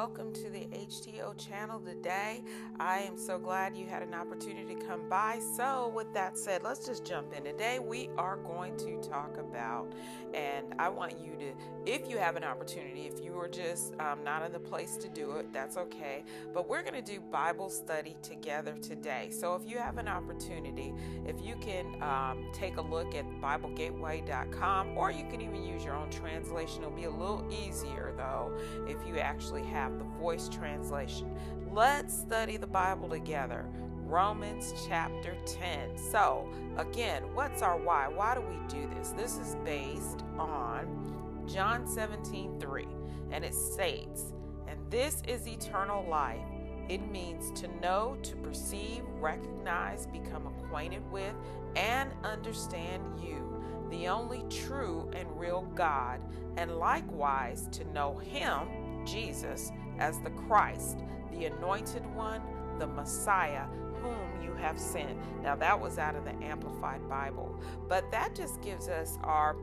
Welcome to the HTO channel today. I am so glad you had an opportunity to come by. So, with that said, let's just jump in. Today, we are going to talk about, and I want you to, if you have an opportunity, if you are just um, not in the place to do it, that's okay. But we're going to do Bible study together today. So, if you have an opportunity, if you can um, take a look at BibleGateway.com, or you can even use your own translation, it'll be a little easier though if you actually have the voice translation. Let's study the Bible together. Romans chapter 10. So, again, what's our why? Why do we do this? This is based on John 17 3, and it states, And this is eternal life. It means to know, to perceive, recognize, become acquainted with, and understand you the only true and real God, and likewise to know Him, Jesus, as the Christ, the anointed one, the Messiah, whom you have sent. Now, that was out of the Amplified Bible, but that just gives us our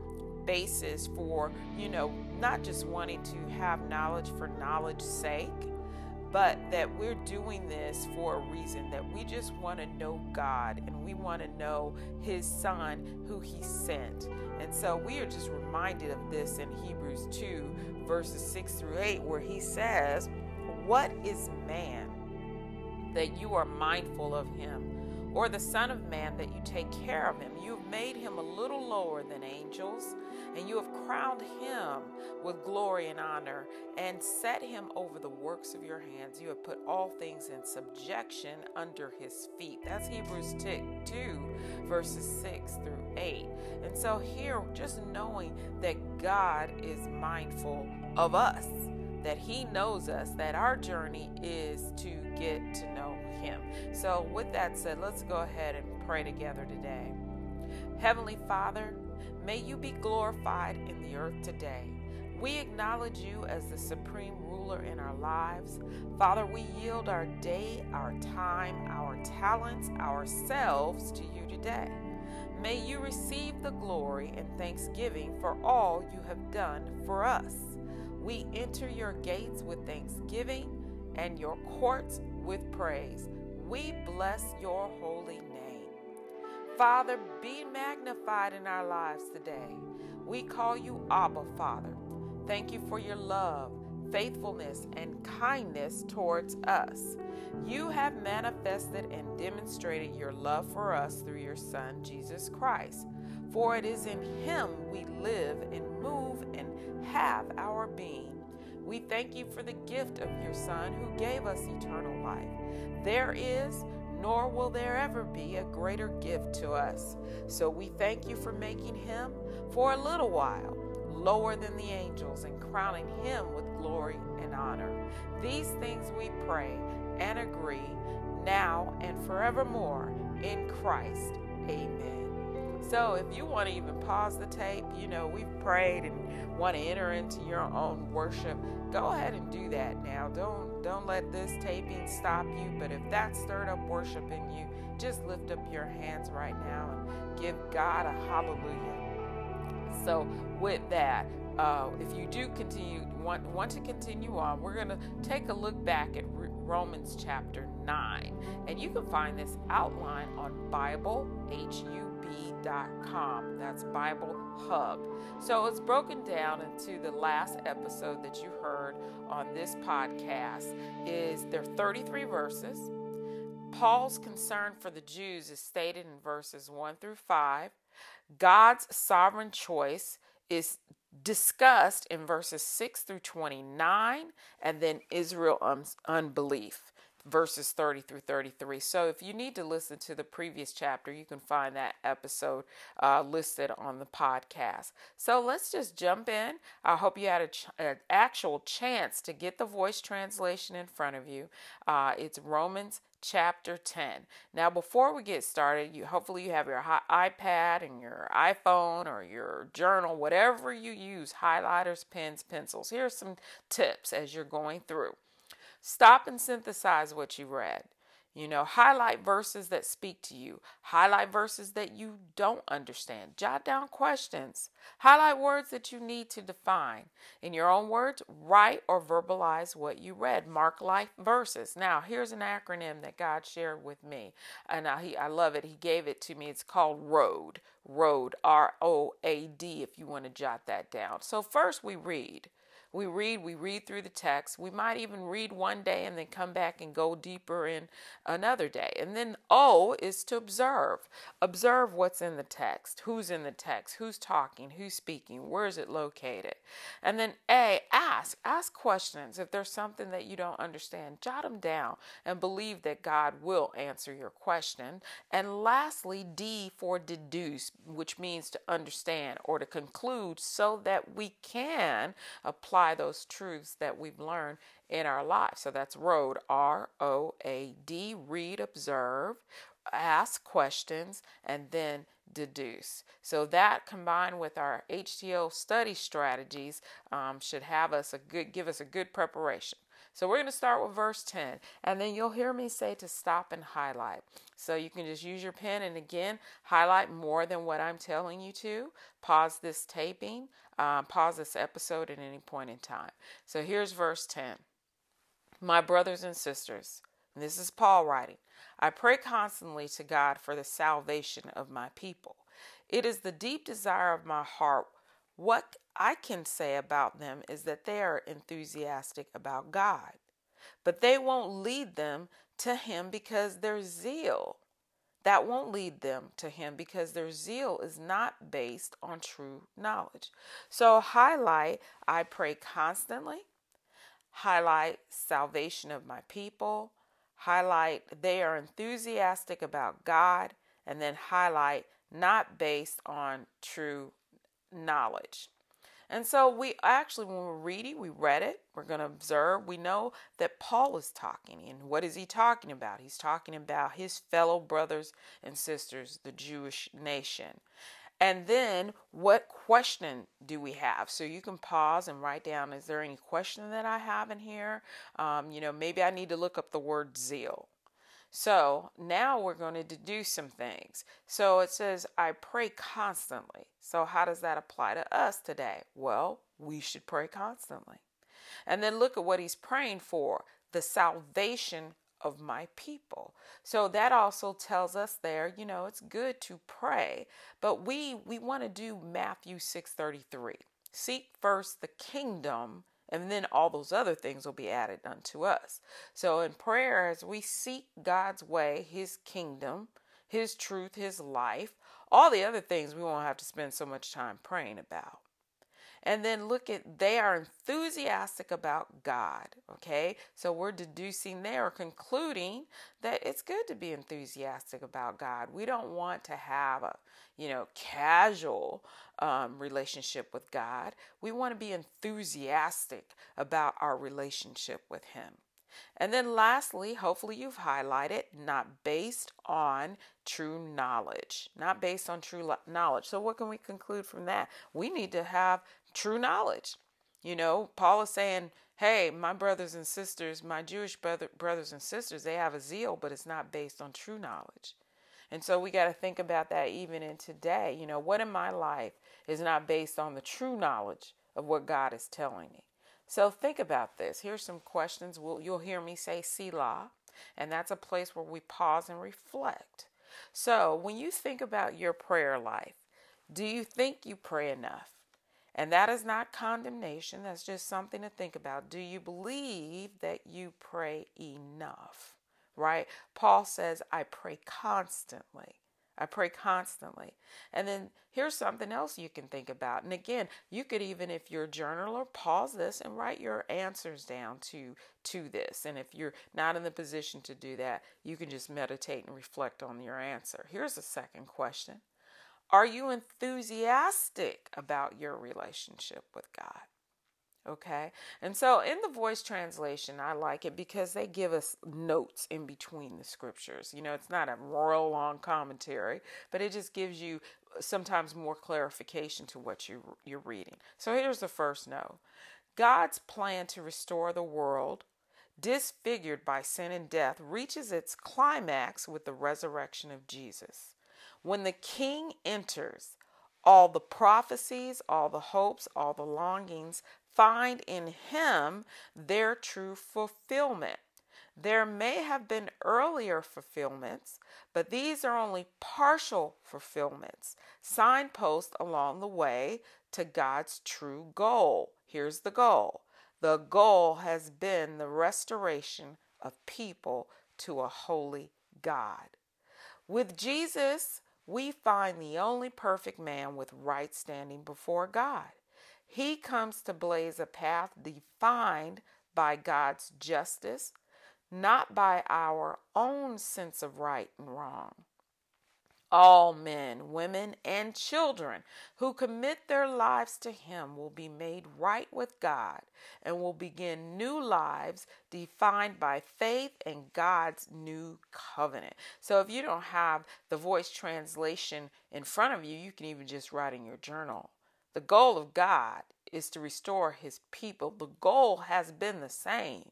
basis for, you know, not just wanting to have knowledge for knowledge's sake but that we're doing this for a reason that we just want to know God and we want to know His Son who He sent. And so we are just reminded of this in Hebrews 2, verses 6 through 8, where He says, What is man that you are mindful of him? Or the Son of Man that you take care of him. You have made him a little lower than angels, and you have crowned him with glory and honor, and set him over the works of your hands. You have put all things in subjection under his feet. That's Hebrews 2, verses 6 through 8. And so here, just knowing that God is mindful of us that He knows us, that our journey is to get to know Him. So, with that said, let's go ahead and pray together today. Heavenly Father, may you be glorified in the earth today. We acknowledge you as the supreme ruler in our lives. Father, we yield our day, our time, our talents, ourselves to you today. May you receive the glory and thanksgiving for all you have done for us. We enter your gates with thanksgiving and your courts with praise. We bless your holy name. Father, be magnified in our lives today. We call you Abba, Father. Thank you for your love, faithfulness, and kindness towards us. You have manifested and demonstrated your love for us through your Son, Jesus Christ. For it is in him we live and move and have our being. We thank you for the gift of your Son who gave us eternal life. There is, nor will there ever be, a greater gift to us. So we thank you for making him, for a little while, lower than the angels and crowning him with glory and honor. These things we pray and agree now and forevermore in Christ. Amen. So if you want to even pause the tape, you know, we've prayed and want to enter into your own worship, go ahead and do that now. Don't don't let this taping stop you, but if that stirred up worship in you, just lift up your hands right now and give God a hallelujah. So with that, uh, if you do continue want want to continue on, we're to take a look back at Romans chapter 9. And you can find this outline on BibleHub.com. That's Bible Hub. So it's broken down into the last episode that you heard on this podcast is there 33 verses. Paul's concern for the Jews is stated in verses 1 through 5. God's sovereign choice is discussed in verses 6 through 29, and then Israel's unbelief verses 30 through 33. So if you need to listen to the previous chapter, you can find that episode uh, listed on the podcast. So let's just jump in. I hope you had a ch- an actual chance to get the voice translation in front of you. Uh, it's Romans chapter 10. Now, before we get started, you hopefully you have your iPad and your iPhone or your journal, whatever you use, highlighters, pens, pencils. Here's some tips as you're going through. Stop and synthesize what you read. You know, highlight verses that speak to you, highlight verses that you don't understand, jot down questions, highlight words that you need to define. In your own words, write or verbalize what you read. Mark life verses. Now, here's an acronym that God shared with me, and I, he, I love it. He gave it to me. It's called ROAD. ROAD, R O A D, if you want to jot that down. So, first we read. We read, we read through the text. We might even read one day and then come back and go deeper in another day. And then O is to observe. Observe what's in the text, who's in the text, who's talking, who's speaking, where is it located. And then A, ask. Ask questions. If there's something that you don't understand, jot them down and believe that God will answer your question. And lastly, D for deduce, which means to understand or to conclude so that we can apply apply those truths that we've learned in our lives. So that's road, R O A D, read, observe, ask questions, and then deduce. So that combined with our HTO study strategies um, should have us a good, give us a good preparation. So we're going to start with verse 10, and then you'll hear me say to stop and highlight. So you can just use your pen and again highlight more than what I'm telling you to. Pause this taping, um, pause this episode at any point in time. So here's verse 10. My brothers and sisters, and this is Paul writing, I pray constantly to God for the salvation of my people. It is the deep desire of my heart what I can say about them is that they are enthusiastic about God, but they won't lead them to Him because their zeal. That won't lead them to Him because their zeal is not based on true knowledge. So, highlight, I pray constantly, highlight salvation of my people, highlight they are enthusiastic about God, and then highlight not based on true knowledge. And so we actually, when we're reading, we read it, we're going to observe, we know that Paul is talking. And what is he talking about? He's talking about his fellow brothers and sisters, the Jewish nation. And then what question do we have? So you can pause and write down, is there any question that I have in here? Um, you know, maybe I need to look up the word zeal. So now we're going to do some things. So it says, I pray constantly. So how does that apply to us today? Well, we should pray constantly. And then look at what he's praying for the salvation of my people. So that also tells us there, you know, it's good to pray, but we we want to do Matthew 6:33. Seek first the kingdom and then all those other things will be added unto us. So in prayer, as we seek God's way, His kingdom, His truth, His life, all the other things we won't have to spend so much time praying about. And then look at they are enthusiastic about God. Okay, so we're deducing there or concluding that it's good to be enthusiastic about God. We don't want to have a you know casual um, relationship with God. We want to be enthusiastic about our relationship with Him. And then lastly, hopefully you've highlighted not based on true knowledge, not based on true knowledge. So, what can we conclude from that? We need to have true knowledge. You know, Paul is saying, hey, my brothers and sisters, my Jewish brother, brothers and sisters, they have a zeal, but it's not based on true knowledge. And so we got to think about that even in today. You know, what in my life is not based on the true knowledge of what God is telling me? So think about this. Here's some questions. We'll, you'll hear me say Selah, and that's a place where we pause and reflect. So when you think about your prayer life, do you think you pray enough? And that is not condemnation, that's just something to think about. Do you believe that you pray enough? Right? Paul says, I pray constantly. I pray constantly. And then here's something else you can think about. And again, you could even if you're a journaler, pause this and write your answers down to to this. And if you're not in the position to do that, you can just meditate and reflect on your answer. Here's a second question. Are you enthusiastic about your relationship with God? Okay. And so in the voice translation, I like it because they give us notes in between the scriptures. You know, it's not a royal long commentary, but it just gives you uh, sometimes more clarification to what you, you're reading. So here's the first note God's plan to restore the world disfigured by sin and death, reaches its climax with the resurrection of Jesus. When the king enters, all the prophecies, all the hopes, all the longings find in him their true fulfillment. There may have been earlier fulfillments, but these are only partial fulfillments, signposts along the way to God's true goal. Here's the goal the goal has been the restoration of people to a holy God. With Jesus, we find the only perfect man with right standing before God. He comes to blaze a path defined by God's justice, not by our own sense of right and wrong. All men, women, and children who commit their lives to Him will be made right with God and will begin new lives defined by faith and God's new covenant. So, if you don't have the voice translation in front of you, you can even just write in your journal. The goal of God is to restore His people. The goal has been the same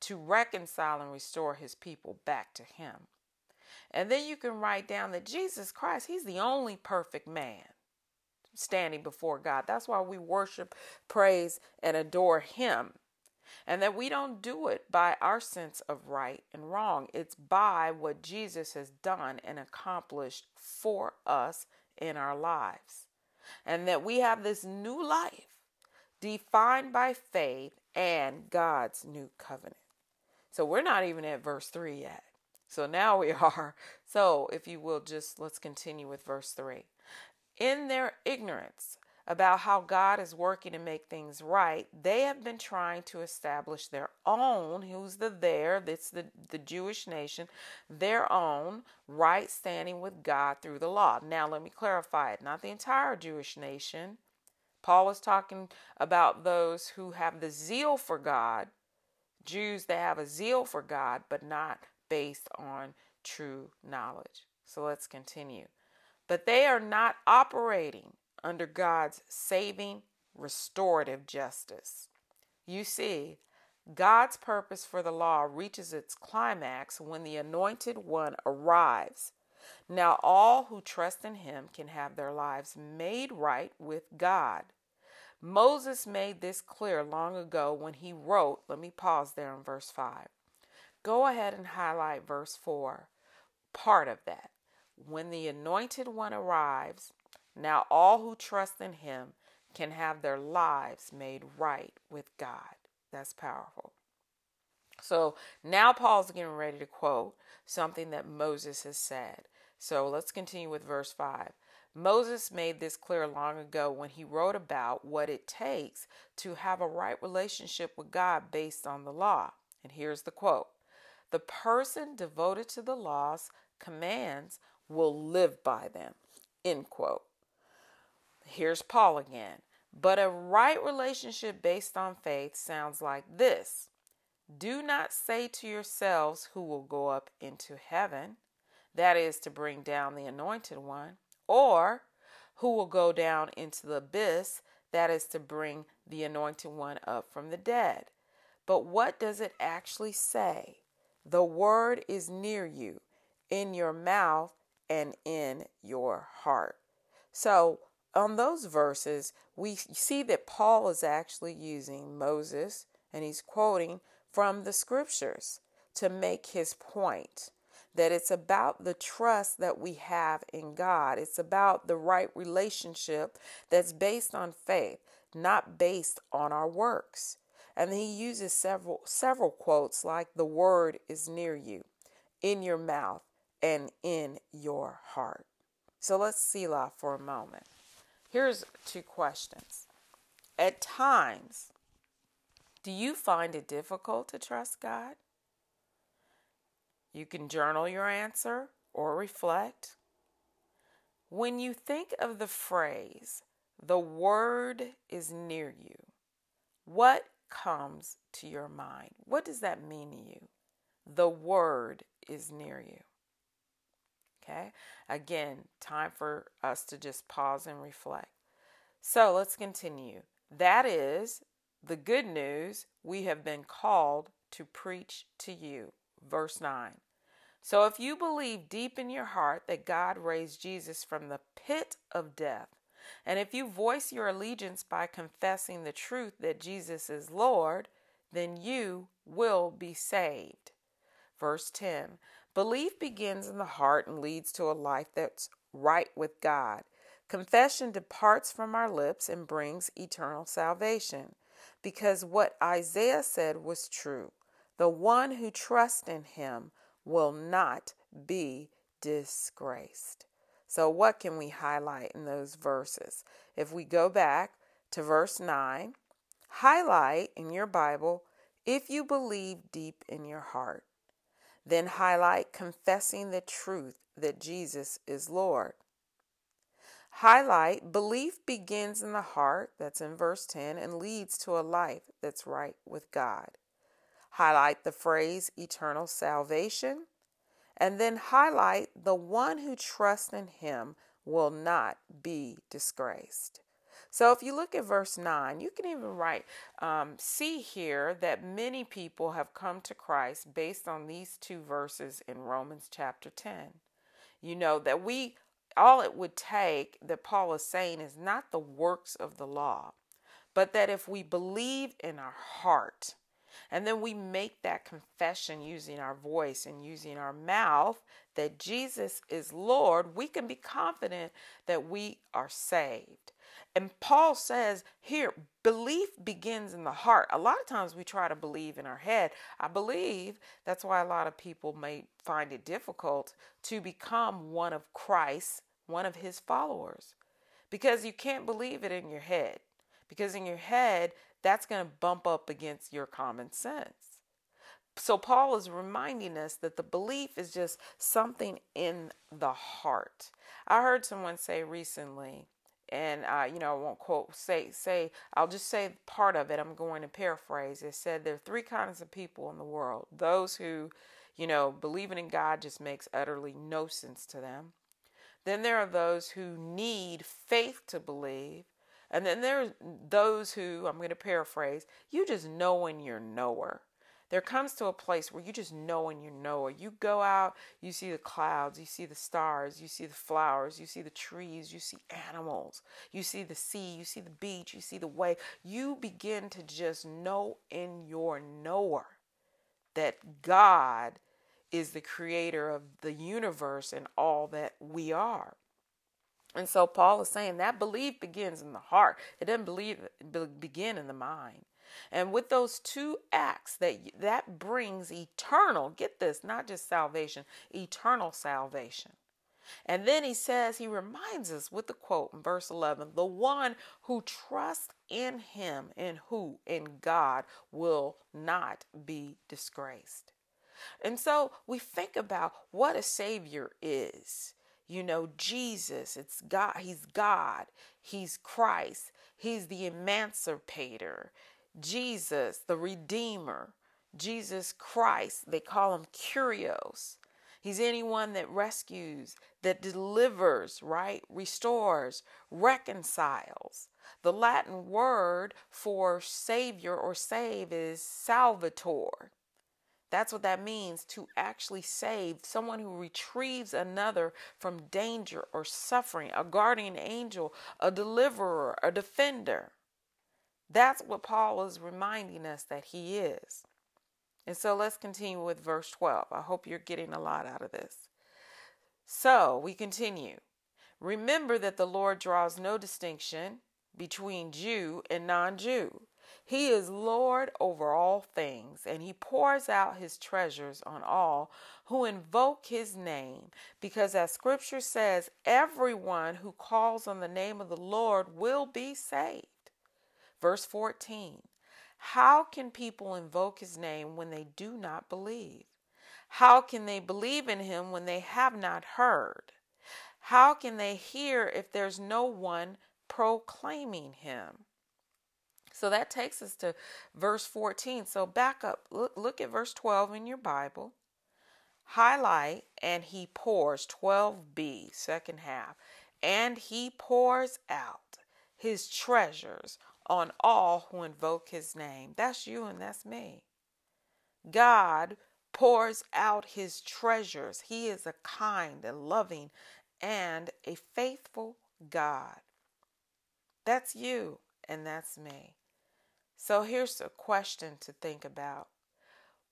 to reconcile and restore His people back to Him. And then you can write down that Jesus Christ, He's the only perfect man standing before God. That's why we worship, praise, and adore Him. And that we don't do it by our sense of right and wrong. It's by what Jesus has done and accomplished for us in our lives. And that we have this new life defined by faith and God's new covenant. So we're not even at verse 3 yet. So now we are. So, if you will, just let's continue with verse 3. In their ignorance about how God is working to make things right, they have been trying to establish their own, who's the there, that's the, the Jewish nation, their own right standing with God through the law. Now, let me clarify it not the entire Jewish nation. Paul is talking about those who have the zeal for God, Jews that have a zeal for God, but not based on true knowledge. So let's continue. But they are not operating under God's saving, restorative justice. You see, God's purpose for the law reaches its climax when the anointed one arrives. Now, all who trust in him can have their lives made right with God. Moses made this clear long ago when he wrote, let me pause there in verse 5. Go ahead and highlight verse 4, part of that. When the anointed one arrives, now all who trust in him can have their lives made right with God. That's powerful. So now Paul's getting ready to quote something that Moses has said. So let's continue with verse 5. Moses made this clear long ago when he wrote about what it takes to have a right relationship with God based on the law. And here's the quote the person devoted to the law's commands will live by them. End quote. Here's Paul again. But a right relationship based on faith sounds like this Do not say to yourselves, Who will go up into heaven? That is to bring down the anointed one. Or, Who will go down into the abyss? That is to bring the anointed one up from the dead. But what does it actually say? The word is near you, in your mouth and in your heart. So, on those verses, we see that Paul is actually using Moses and he's quoting from the scriptures to make his point that it's about the trust that we have in God. It's about the right relationship that's based on faith, not based on our works. And he uses several several quotes like the word is near you, in your mouth, and in your heart. So let's see that for a moment. Here's two questions. At times, do you find it difficult to trust God? You can journal your answer or reflect. When you think of the phrase, the word is near you, what comes to your mind. What does that mean to you? The word is near you. Okay? Again, time for us to just pause and reflect. So let's continue. That is the good news. We have been called to preach to you. Verse 9. So if you believe deep in your heart that God raised Jesus from the pit of death, and if you voice your allegiance by confessing the truth that Jesus is Lord, then you will be saved. Verse 10 Belief begins in the heart and leads to a life that's right with God. Confession departs from our lips and brings eternal salvation. Because what Isaiah said was true the one who trusts in him will not be disgraced. So, what can we highlight in those verses? If we go back to verse 9, highlight in your Bible if you believe deep in your heart. Then highlight confessing the truth that Jesus is Lord. Highlight belief begins in the heart, that's in verse 10, and leads to a life that's right with God. Highlight the phrase eternal salvation and then highlight the one who trusts in him will not be disgraced. So if you look at verse 9, you can even write, um, see here that many people have come to Christ based on these two verses in Romans chapter 10. You know, that we, all it would take that Paul is saying is not the works of the law, but that if we believe in our heart, and then we make that confession using our voice and using our mouth that Jesus is Lord, we can be confident that we are saved. And Paul says here, belief begins in the heart. A lot of times we try to believe in our head. I believe that's why a lot of people may find it difficult to become one of Christ, one of his followers, because you can't believe it in your head. Because in your head, that's going to bump up against your common sense. So, Paul is reminding us that the belief is just something in the heart. I heard someone say recently, and uh, you know, I won't quote say say. I'll just say part of it. I'm going to paraphrase. It said there are three kinds of people in the world: those who, you know, believing in God just makes utterly no sense to them. Then there are those who need faith to believe, and then there's those who, I'm going to paraphrase, you just know when you're knower. There comes to a place where you just know when you know it. You go out, you see the clouds, you see the stars, you see the flowers, you see the trees, you see animals, you see the sea, you see the beach, you see the wave. You begin to just know in your knower that God is the creator of the universe and all that we are. And so Paul is saying that belief begins in the heart. It doesn't believe begin in the mind. And with those two acts that that brings eternal, get this, not just salvation, eternal salvation. And then he says, he reminds us with the quote in verse 11 the one who trusts in him, in who? In God, will not be disgraced. And so we think about what a Savior is. You know, Jesus, it's God, He's God, He's Christ, He's the emancipator, Jesus, the Redeemer, Jesus Christ, they call him Kyrios. He's anyone that rescues, that delivers, right? Restores, reconciles. The Latin word for Savior or save is Salvator. That's what that means to actually save someone who retrieves another from danger or suffering, a guardian angel, a deliverer, a defender. That's what Paul is reminding us that he is. And so let's continue with verse 12. I hope you're getting a lot out of this. So we continue. Remember that the Lord draws no distinction between Jew and non Jew. He is Lord over all things, and he pours out his treasures on all who invoke his name, because as scripture says, everyone who calls on the name of the Lord will be saved. Verse 14 How can people invoke his name when they do not believe? How can they believe in him when they have not heard? How can they hear if there's no one proclaiming him? So that takes us to verse 14. So back up, look, look at verse 12 in your Bible. Highlight, and he pours 12b, second half. And he pours out his treasures on all who invoke his name. That's you and that's me. God pours out his treasures. He is a kind and loving and a faithful God. That's you and that's me. So here's a question to think about.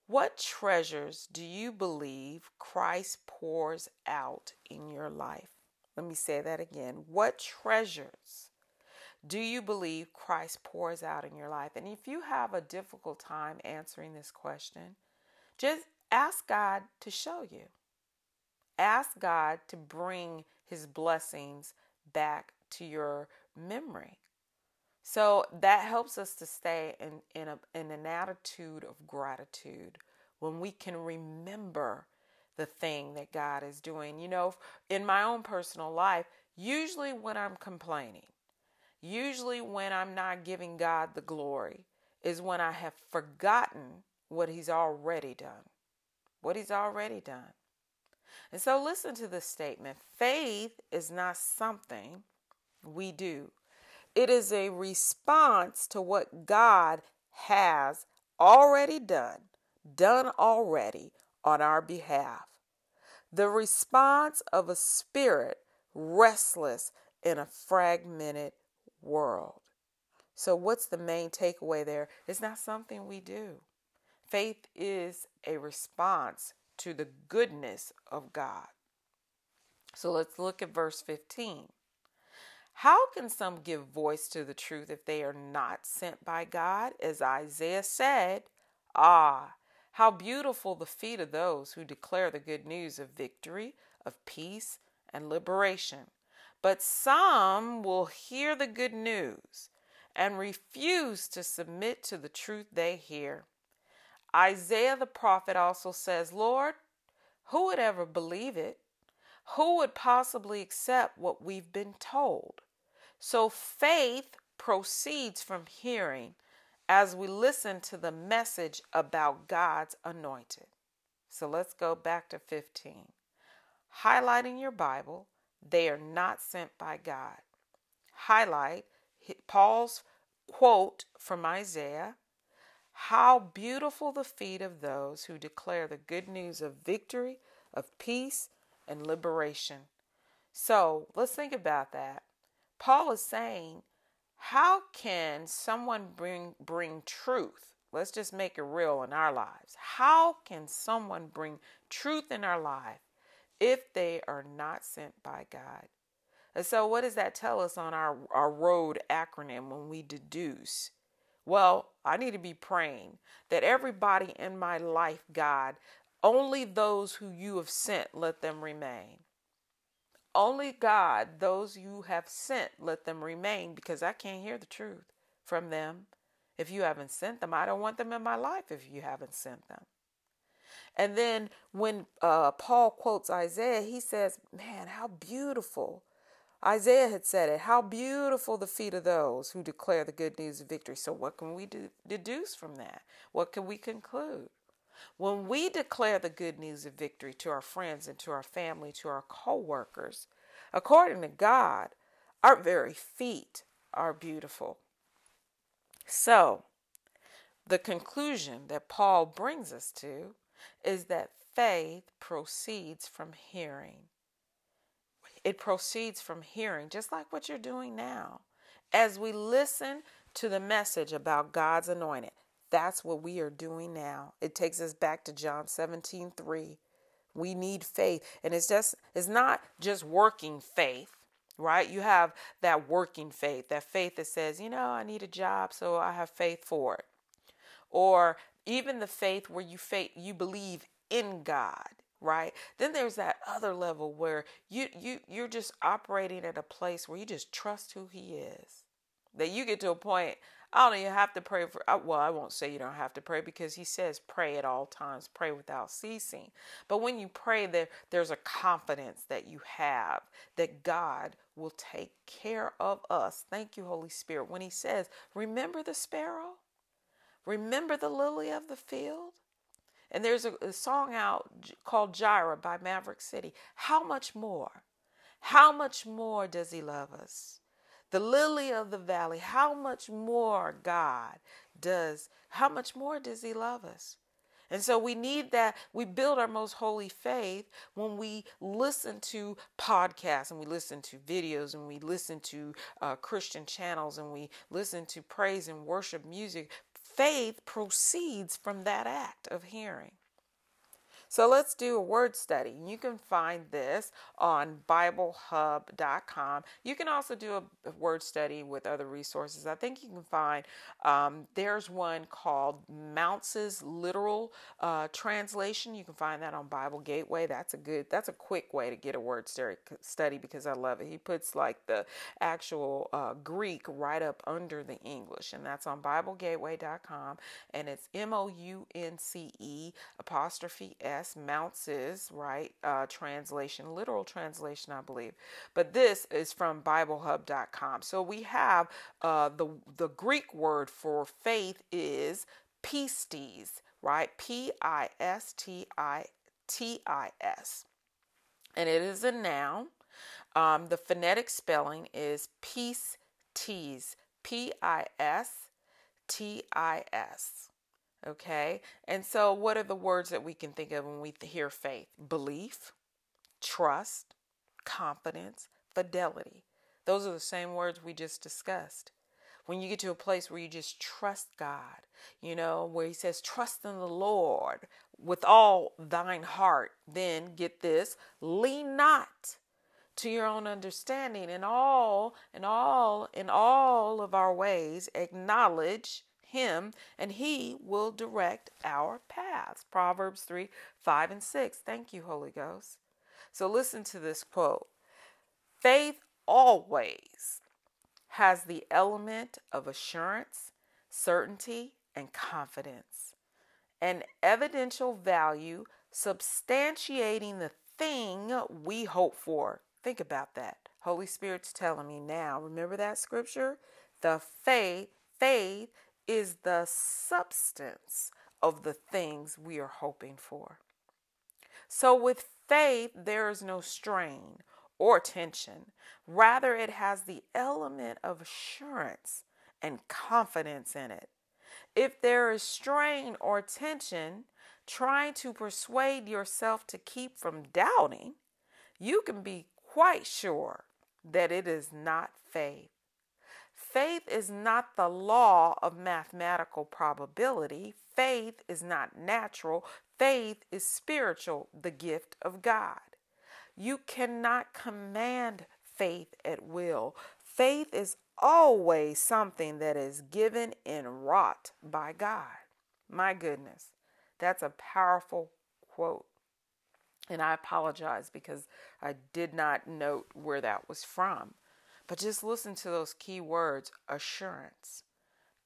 What treasures do you believe Christ pours out in your life? Let me say that again. What treasures do you believe Christ pours out in your life? And if you have a difficult time answering this question, just ask God to show you. Ask God to bring his blessings back to your memory. So that helps us to stay in, in, a, in an attitude of gratitude when we can remember the thing that God is doing. You know, in my own personal life, usually when I'm complaining, usually when I'm not giving God the glory, is when I have forgotten what He's already done. What He's already done. And so listen to this statement faith is not something we do, it is a response to what God has already done, done already on our behalf. The response of a spirit restless in a fragmented world. So, what's the main takeaway there? It's not something we do. Faith is a response to the goodness of God. So let's look at verse 15. How can some give voice to the truth if they are not sent by God? As Isaiah said, Ah, how beautiful the feet of those who declare the good news of victory, of peace, and liberation. But some will hear the good news and refuse to submit to the truth they hear. Isaiah the prophet also says, Lord, who would ever believe it? Who would possibly accept what we've been told? So faith proceeds from hearing as we listen to the message about God's anointed. So let's go back to 15. Highlighting your Bible, they are not sent by God. Highlight Paul's quote from Isaiah how beautiful the feet of those who declare the good news of victory, of peace, and liberation. So let's think about that. Paul is saying, how can someone bring bring truth? Let's just make it real in our lives. How can someone bring truth in our life if they are not sent by God? And so what does that tell us on our, our road acronym when we deduce? Well, I need to be praying that everybody in my life, God, only those who you have sent, let them remain. Only God, those you have sent, let them remain because I can't hear the truth from them if you haven't sent them. I don't want them in my life if you haven't sent them. And then when uh, Paul quotes Isaiah, he says, Man, how beautiful Isaiah had said it. How beautiful the feet of those who declare the good news of victory. So, what can we deduce from that? What can we conclude? When we declare the good news of victory to our friends and to our family, to our co workers, according to God, our very feet are beautiful. So, the conclusion that Paul brings us to is that faith proceeds from hearing it proceeds from hearing, just like what you're doing now. As we listen to the message about God's anointed, that's what we are doing now. It takes us back to John 17 3. We need faith. And it's just, it's not just working faith, right? You have that working faith, that faith that says, you know, I need a job, so I have faith for it. Or even the faith where you faith you believe in God right then there's that other level where you you you're just operating at a place where you just trust who he is that you get to a point I don't even have to pray for well I won't say you don't have to pray because he says pray at all times pray without ceasing but when you pray there there's a confidence that you have that God will take care of us thank you holy spirit when he says remember the sparrow remember the lily of the field and there's a, a song out called Jireh by Maverick City. How much more? How much more does he love us? The lily of the valley, how much more God does, how much more does he love us? And so we need that. We build our most holy faith when we listen to podcasts and we listen to videos and we listen to uh, Christian channels and we listen to praise and worship music. Faith proceeds from that act of hearing. So let's do a word study. You can find this on BibleHub.com. You can also do a word study with other resources. I think you can find um, there's one called Mounce's Literal uh, Translation. You can find that on Bible Gateway. That's a good, that's a quick way to get a word study because I love it. He puts like the actual uh, Greek right up under the English, and that's on BibleGateway.com. And it's M O U N C E apostrophe S S, Mounce's, right? Uh, translation, literal translation, I believe. But this is from BibleHub.com. So we have uh, the, the Greek word for faith is pistis, right? P I S T I T I S. And it is a noun. Um, the phonetic spelling is teas, P I S T I S. Okay. And so, what are the words that we can think of when we hear faith? Belief, trust, confidence, fidelity. Those are the same words we just discussed. When you get to a place where you just trust God, you know, where He says, trust in the Lord with all thine heart, then get this, lean not to your own understanding in all in all in all of our ways acknowledge him and he will direct our paths. Proverbs 3 5 and 6. Thank you, Holy Ghost. So listen to this quote Faith always has the element of assurance, certainty, and confidence, an evidential value substantiating the thing we hope for. Think about that. Holy Spirit's telling me now. Remember that scripture? The faith, faith is the substance of the things we are hoping for. So, with faith, there is no strain or tension. Rather, it has the element of assurance and confidence in it. If there is strain or tension, trying to persuade yourself to keep from doubting, you can be quite sure that it is not faith. Faith is not the law of mathematical probability. Faith is not natural. Faith is spiritual, the gift of God. You cannot command faith at will. Faith is always something that is given and wrought by God. My goodness, that's a powerful quote. And I apologize because I did not note where that was from. But just listen to those key words assurance,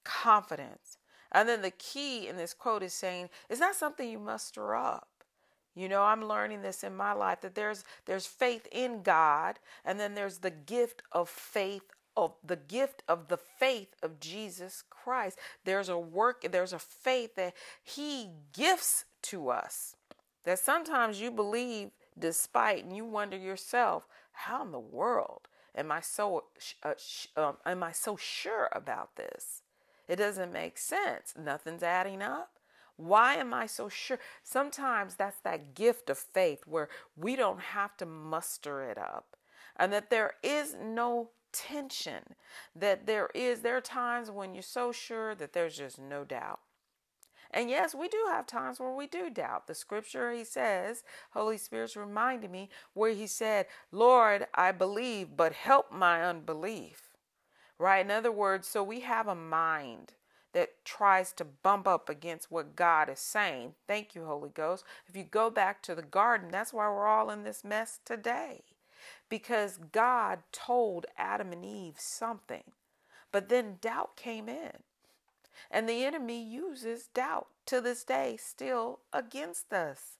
confidence. And then the key in this quote is saying it's not something you muster up. You know, I'm learning this in my life that there's there's faith in God and then there's the gift of faith of the gift of the faith of Jesus Christ. There's a work, there's a faith that he gifts to us. That sometimes you believe despite and you wonder yourself, how in the world am I so uh, um, am I so sure about this? It doesn't make sense. Nothing's adding up. Why am I so sure? Sometimes that's that gift of faith where we don't have to muster it up, and that there is no tension. That there is there are times when you're so sure that there's just no doubt. And yes, we do have times where we do doubt. The scripture, he says, Holy Spirit's reminding me where he said, Lord, I believe, but help my unbelief. Right? In other words, so we have a mind that tries to bump up against what God is saying. Thank you, Holy Ghost. If you go back to the garden, that's why we're all in this mess today. Because God told Adam and Eve something, but then doubt came in. And the enemy uses doubt to this day still against us.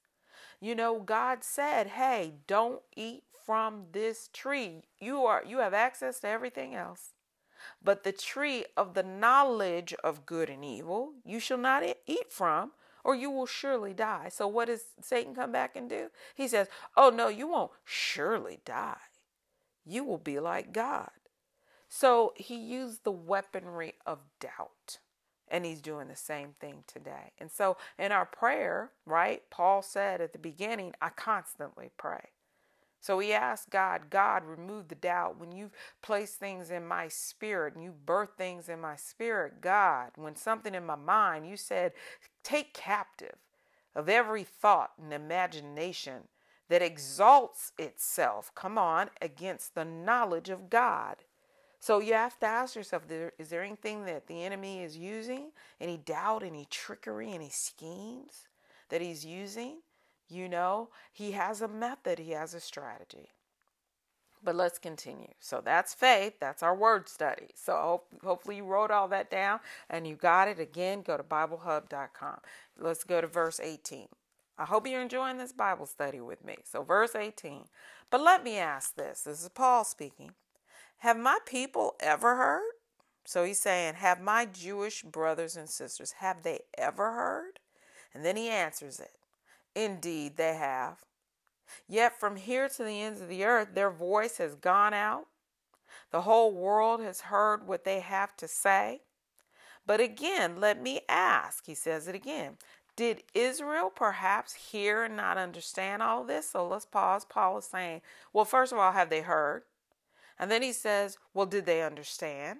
You know, God said, "Hey, don't eat from this tree. You are you have access to everything else. But the tree of the knowledge of good and evil, you shall not eat from, or you will surely die." So what does Satan come back and do? He says, "Oh no, you won't surely die. You will be like God." So he used the weaponry of doubt And he's doing the same thing today. And so in our prayer, right, Paul said at the beginning, I constantly pray. So he asked God, God, remove the doubt. When you place things in my spirit and you birth things in my spirit, God, when something in my mind, you said, take captive of every thought and imagination that exalts itself, come on, against the knowledge of God. So you have to ask yourself is there anything that the enemy is using? Any doubt, any trickery, any schemes that he's using? You know, he has a method, he has a strategy. But let's continue. So that's faith. That's our word study. So hopefully you wrote all that down and you got it. Again, go to BibleHub.com. Let's go to verse 18. I hope you're enjoying this Bible study with me. So, verse 18. But let me ask this this is Paul speaking. Have my people ever heard? So he's saying, Have my Jewish brothers and sisters, have they ever heard? And then he answers it. Indeed, they have. Yet from here to the ends of the earth, their voice has gone out. The whole world has heard what they have to say. But again, let me ask, he says it again. Did Israel perhaps hear and not understand all this? So let's pause. Paul is saying, well, first of all, have they heard? And then he says, Well, did they understand?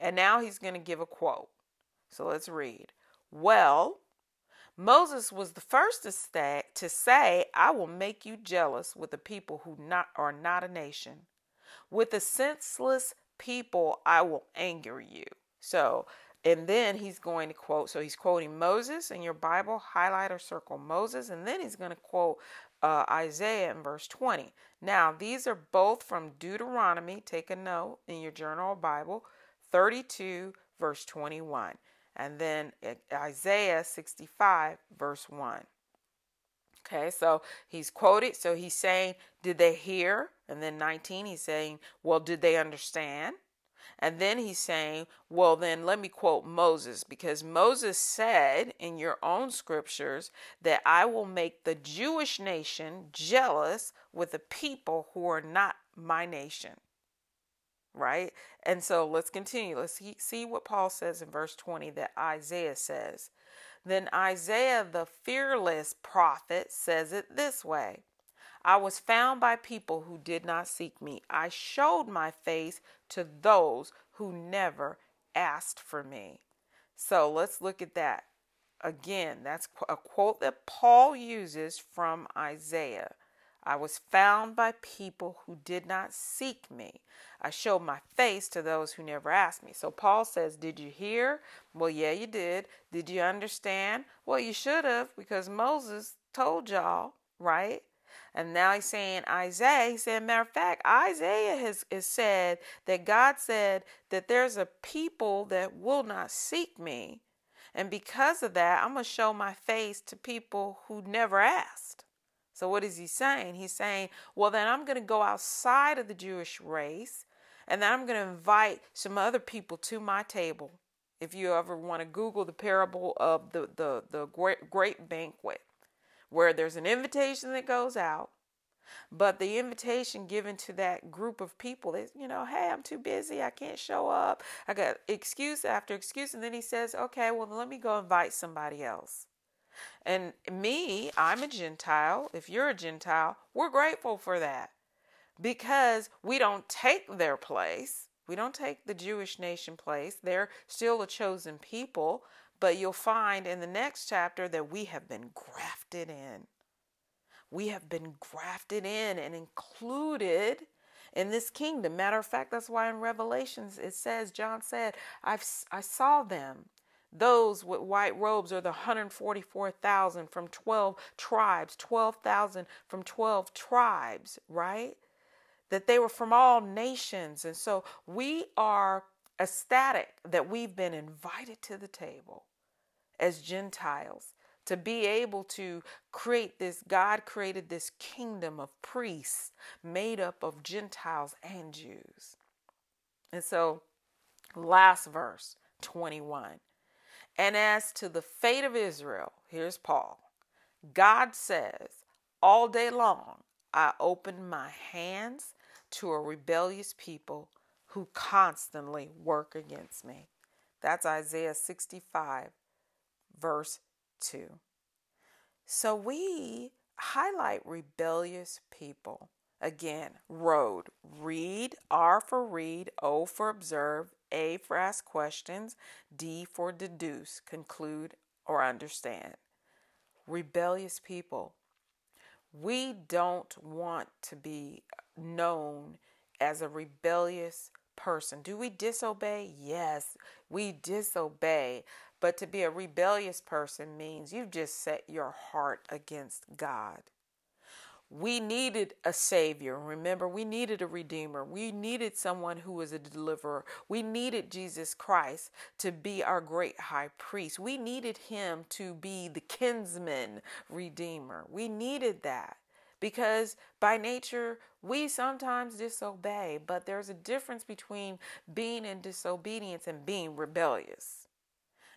And now he's going to give a quote. So let's read. Well, Moses was the first to say, to say, I will make you jealous with the people who not, are not a nation. With the senseless people, I will anger you. So, and then he's going to quote, so he's quoting Moses in your Bible, highlight or circle Moses, and then he's going to quote uh, Isaiah in verse 20. Now, these are both from Deuteronomy. Take a note in your journal or Bible, 32, verse 21. And then Isaiah 65, verse 1. Okay, so he's quoted. So he's saying, Did they hear? And then 19, he's saying, Well, did they understand? And then he's saying, well, then let me quote Moses, because Moses said in your own scriptures that I will make the Jewish nation jealous with the people who are not my nation. Right? And so let's continue. Let's see what Paul says in verse 20 that Isaiah says. Then Isaiah, the fearless prophet, says it this way I was found by people who did not seek me. I showed my face to those who never asked for me. So let's look at that. Again, that's a quote that Paul uses from Isaiah. I was found by people who did not seek me. I showed my face to those who never asked me. So Paul says, Did you hear? Well, yeah, you did. Did you understand? Well, you should have because Moses told y'all, right? And now he's saying Isaiah, he said, matter of fact, Isaiah has, has said that God said that there's a people that will not seek me. And because of that, I'm going to show my face to people who never asked. So, what is he saying? He's saying, well, then I'm going to go outside of the Jewish race and then I'm going to invite some other people to my table. If you ever want to Google the parable of the, the, the great, great banquet, where there's an invitation that goes out, but the invitation given to that group of people is, you know, hey, I'm too busy. I can't show up. I got excuse after excuse. And then he says, okay, well, let me go invite somebody else. And me, I'm a Gentile. If you're a Gentile, we're grateful for that because we don't take their place. We don't take the Jewish nation place. They're still a chosen people. But you'll find in the next chapter that we have been grafted in. We have been grafted in and included in this kingdom. Matter of fact, that's why in Revelations it says, John said, I've, I saw them. Those with white robes are the 144,000 from 12 tribes, 12,000 from 12 tribes, right? That they were from all nations. And so we are ecstatic that we've been invited to the table as Gentiles to be able to create this. God created this kingdom of priests made up of Gentiles and Jews. And so, last verse 21. And as to the fate of Israel, here's Paul God says, All day long I open my hands to a rebellious people who constantly work against me. That's Isaiah 65, verse 2. So we highlight rebellious people. Again, road. Read, R for read, O for observe, A for ask questions, D for deduce, conclude, or understand. Rebellious people. We don't want to be known as a rebellious person. Do we disobey? Yes, we disobey. But to be a rebellious person means you've just set your heart against God. We needed a savior. Remember, we needed a redeemer. We needed someone who was a deliverer. We needed Jesus Christ to be our great high priest. We needed him to be the kinsman redeemer. We needed that because by nature we sometimes disobey, but there's a difference between being in disobedience and being rebellious.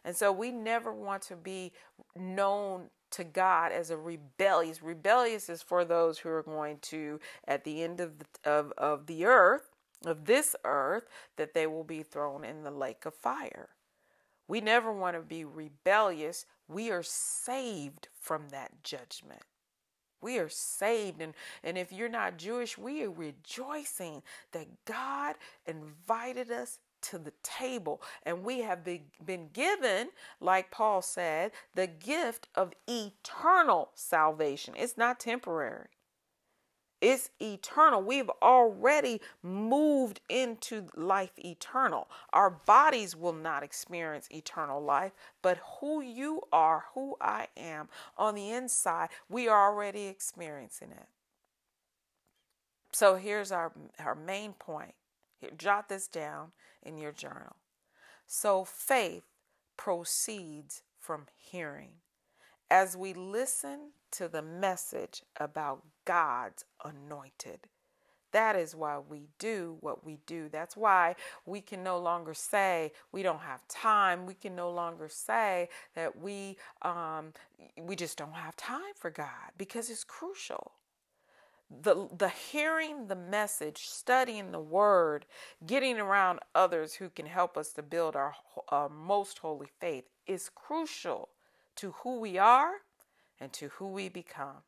And so we never want to be known to God as a rebellious. Rebellious is for those who are going to, at the end of the, of, of the earth, of this earth, that they will be thrown in the lake of fire. We never want to be rebellious. We are saved from that judgment. We are saved. And, and if you're not Jewish, we are rejoicing that God invited us to the table. And we have be, been given, like Paul said, the gift of eternal salvation. It's not temporary. It's eternal. We've already moved into life eternal. Our bodies will not experience eternal life, but who you are, who I am on the inside, we are already experiencing it. So here's our, our main point. Here, jot this down in your journal. So faith proceeds from hearing. As we listen to the message about God's anointed, that is why we do what we do. That's why we can no longer say we don't have time. We can no longer say that we um, we just don't have time for God because it's crucial the the hearing the message, studying the word, getting around others who can help us to build our, our most holy faith is crucial to who we are and to who we become.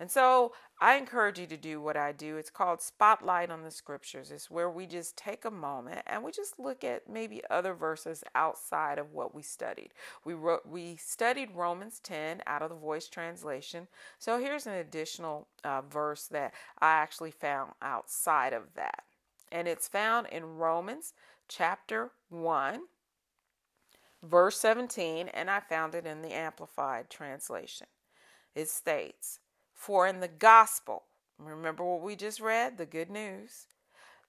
And so I encourage you to do what I do. It's called Spotlight on the Scriptures. It's where we just take a moment and we just look at maybe other verses outside of what we studied. We wrote, we studied Romans 10 out of the Voice translation. So here's an additional uh, verse that I actually found outside of that. And it's found in Romans chapter 1 verse 17 and I found it in the amplified translation. It states, for in the gospel, remember what we just read, the good news,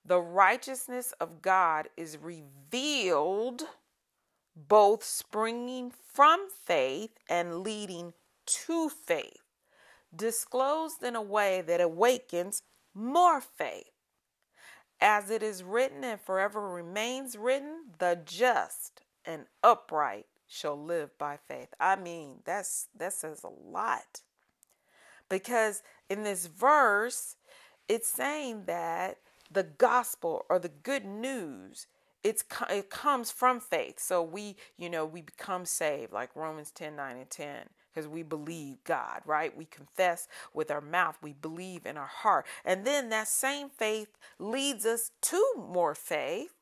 the righteousness of God is revealed, both springing from faith and leading to faith, disclosed in a way that awakens more faith. As it is written and forever remains written, the just and upright shall live by faith. I mean, that's that says a lot because in this verse, it's saying that the gospel or the good news it's it comes from faith. So we you know we become saved like romans 10 9 and 10 because we believe god right? We confess with our mouth we believe in our heart. And then that same faith leads us to more faith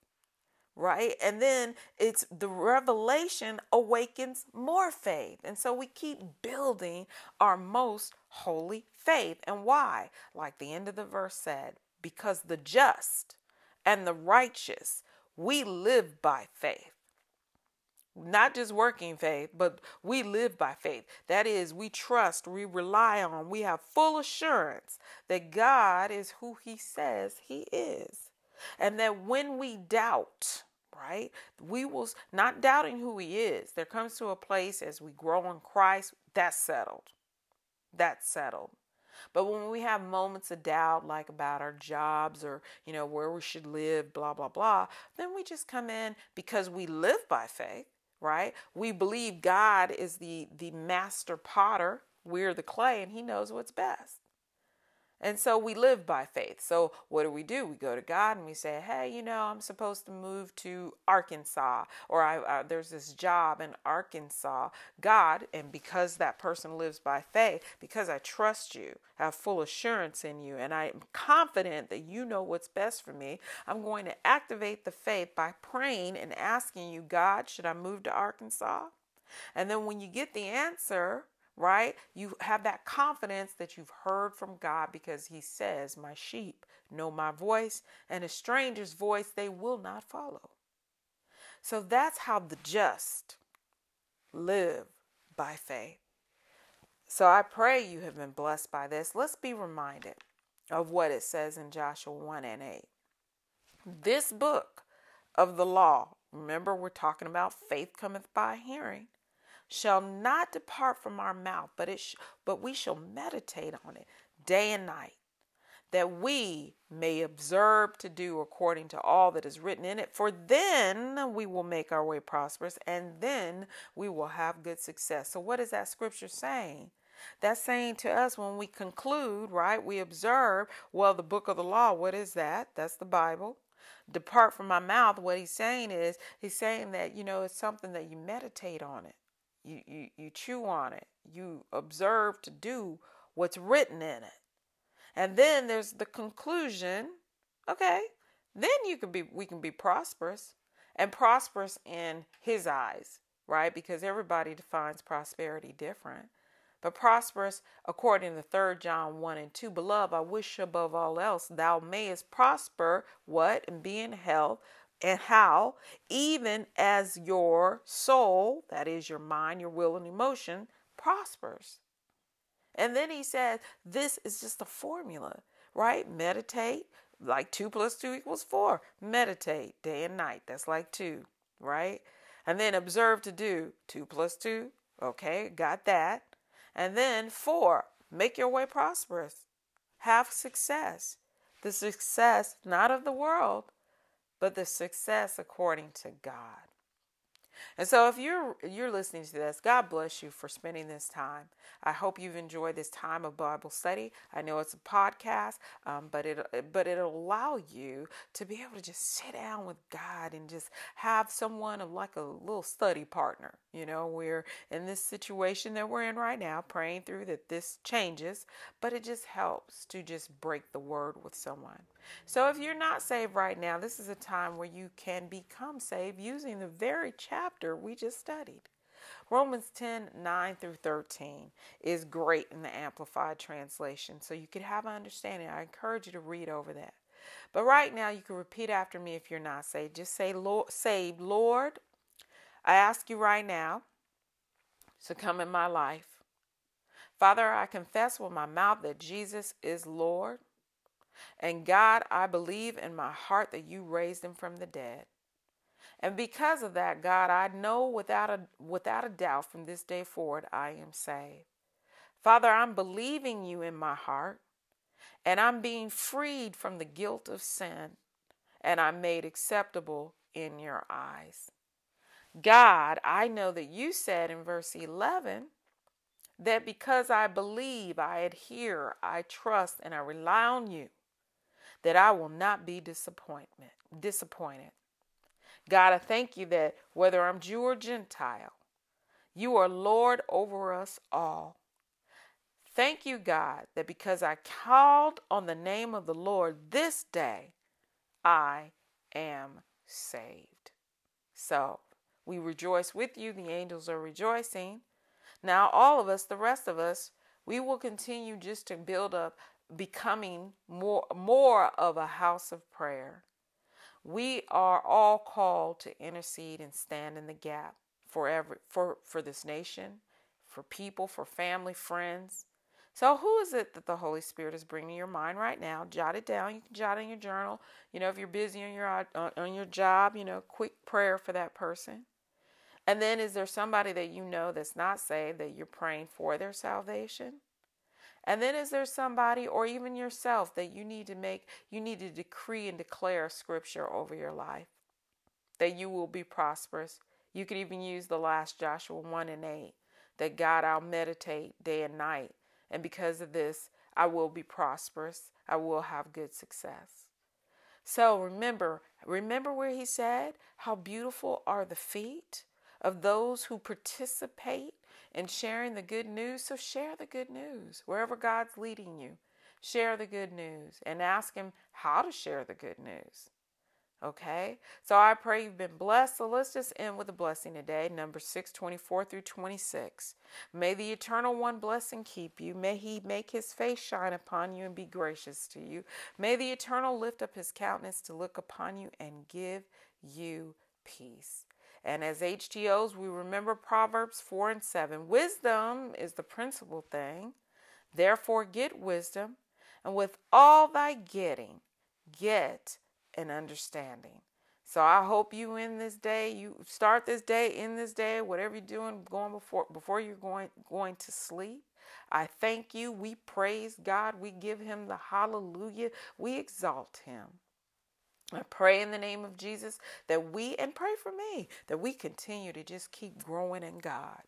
right? And then it's the revelation awakens more faith. And so we keep building our most holy faith. And why? Like the end of the verse said, because the just and the righteous, we live by faith. Not just working faith, but we live by faith. That is, we trust, we rely on, we have full assurance that God is who He says He is. And that when we doubt, right, we will not doubting who He is, there comes to a place as we grow in Christ, that's settled. That's settled. But when we have moments of doubt, like about our jobs or, you know, where we should live, blah, blah, blah, then we just come in because we live by faith, right? We believe God is the, the master potter. We're the clay and he knows what's best. And so we live by faith. So what do we do? We go to God and we say, "Hey, you know, I'm supposed to move to Arkansas, or I, uh, there's this job in Arkansas." God, and because that person lives by faith, because I trust you, have full assurance in you, and I'm confident that you know what's best for me, I'm going to activate the faith by praying and asking you, God, should I move to Arkansas? And then when you get the answer, right? You have that confidence that you've heard from God because He says, My sheep know my voice, and a stranger's voice they will not follow. So that's how the just live by faith. So I pray you have been blessed by this. Let's be reminded of what it says in Joshua 1 and 8. This book of the law, remember we're talking about faith cometh by hearing shall not depart from our mouth, but it sh- but we shall meditate on it day and night, that we may observe to do according to all that is written in it. For then we will make our way prosperous, and then we will have good success. So, what is that scripture saying? That's saying to us when we conclude, right? We observe, well, the book of the law, what is that? That's the Bible depart from my mouth what he's saying is he's saying that you know it's something that you meditate on it you, you, you chew on it. You observe to do what's written in it. And then there's the conclusion. Okay, then you can be we can be prosperous and prosperous in his eyes, right? Because everybody defines prosperity different. But prosperous according to 3 John 1 and 2. Beloved, I wish above all else thou mayest prosper what? And be in health and how, even as your soul, that is your mind, your will, and emotion, prospers. And then he says, this is just a formula, right? Meditate, like two plus two equals four. Meditate day and night. That's like two, right? And then observe to do two plus two. Okay, got that. And then four, make your way prosperous. Have success. The success, not of the world, but the success according to God. And so if you're you're listening to this, God bless you for spending this time. I hope you've enjoyed this time of Bible study. I know it's a podcast, um, but it but it'll allow you to be able to just sit down with God and just have someone of like a little study partner. You know, we're in this situation that we're in right now, praying through that this changes, but it just helps to just break the word with someone. So if you're not saved right now, this is a time where you can become saved using the very chapter we just studied. Romans 10 9 through 13 is great in the Amplified Translation, so you could have an understanding. I encourage you to read over that. But right now, you can repeat after me if you're not saved. Just say, Lord, saved, Lord, I ask you right now to come in my life. Father, I confess with my mouth that Jesus is Lord. And God, I believe in my heart that you raised him from the dead. And because of that, God, I know without a without a doubt from this day forward I am saved. Father, I'm believing you in my heart, and I'm being freed from the guilt of sin, and I'm made acceptable in your eyes. God, I know that you said in verse 11 that because I believe, I adhere, I trust, and I rely on you, that I will not be disappointment disappointed. God, I thank you that whether I'm Jew or Gentile, you are Lord over us all. Thank you, God, that because I called on the name of the Lord this day, I am saved. So we rejoice with you. The angels are rejoicing. Now, all of us, the rest of us, we will continue just to build up becoming more more of a house of prayer. We are all called to intercede and stand in the gap for every for for this nation, for people, for family, friends. So who is it that the Holy Spirit is bringing to your mind right now? Jot it down. You can jot in your journal. You know, if you're busy on your on your job, you know, quick prayer for that person. And then is there somebody that you know that's not saved that you're praying for their salvation? And then is there somebody or even yourself that you need to make, you need to decree and declare scripture over your life that you will be prosperous. You could even use the last Joshua 1 and 8 that God, I'll meditate day and night. And because of this, I will be prosperous. I will have good success. So remember, remember where he said, How beautiful are the feet of those who participate in sharing the good news. So share the good news wherever God's leading you. Share the good news and ask Him how to share the good news. Okay, so I pray you've been blessed. So let's just end with a blessing today. Number 6, 24 through 26. May the eternal one bless and keep you. May he make his face shine upon you and be gracious to you. May the eternal lift up his countenance to look upon you and give you peace. And as HTOs, we remember Proverbs 4 and 7. Wisdom is the principal thing. Therefore, get wisdom, and with all thy getting, get an understanding. So I hope you in this day, you start this day, in this day, whatever you're doing, going before before you're going going to sleep. I thank you. We praise God. We give him the hallelujah. We exalt him. I pray in the name of Jesus that we, and pray for me, that we continue to just keep growing in God,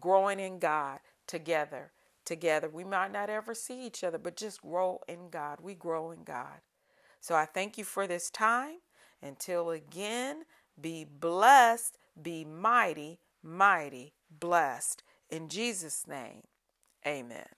growing in God together. Together. We might not ever see each other, but just grow in God. We grow in God. So I thank you for this time. Until again, be blessed, be mighty, mighty blessed. In Jesus' name, amen.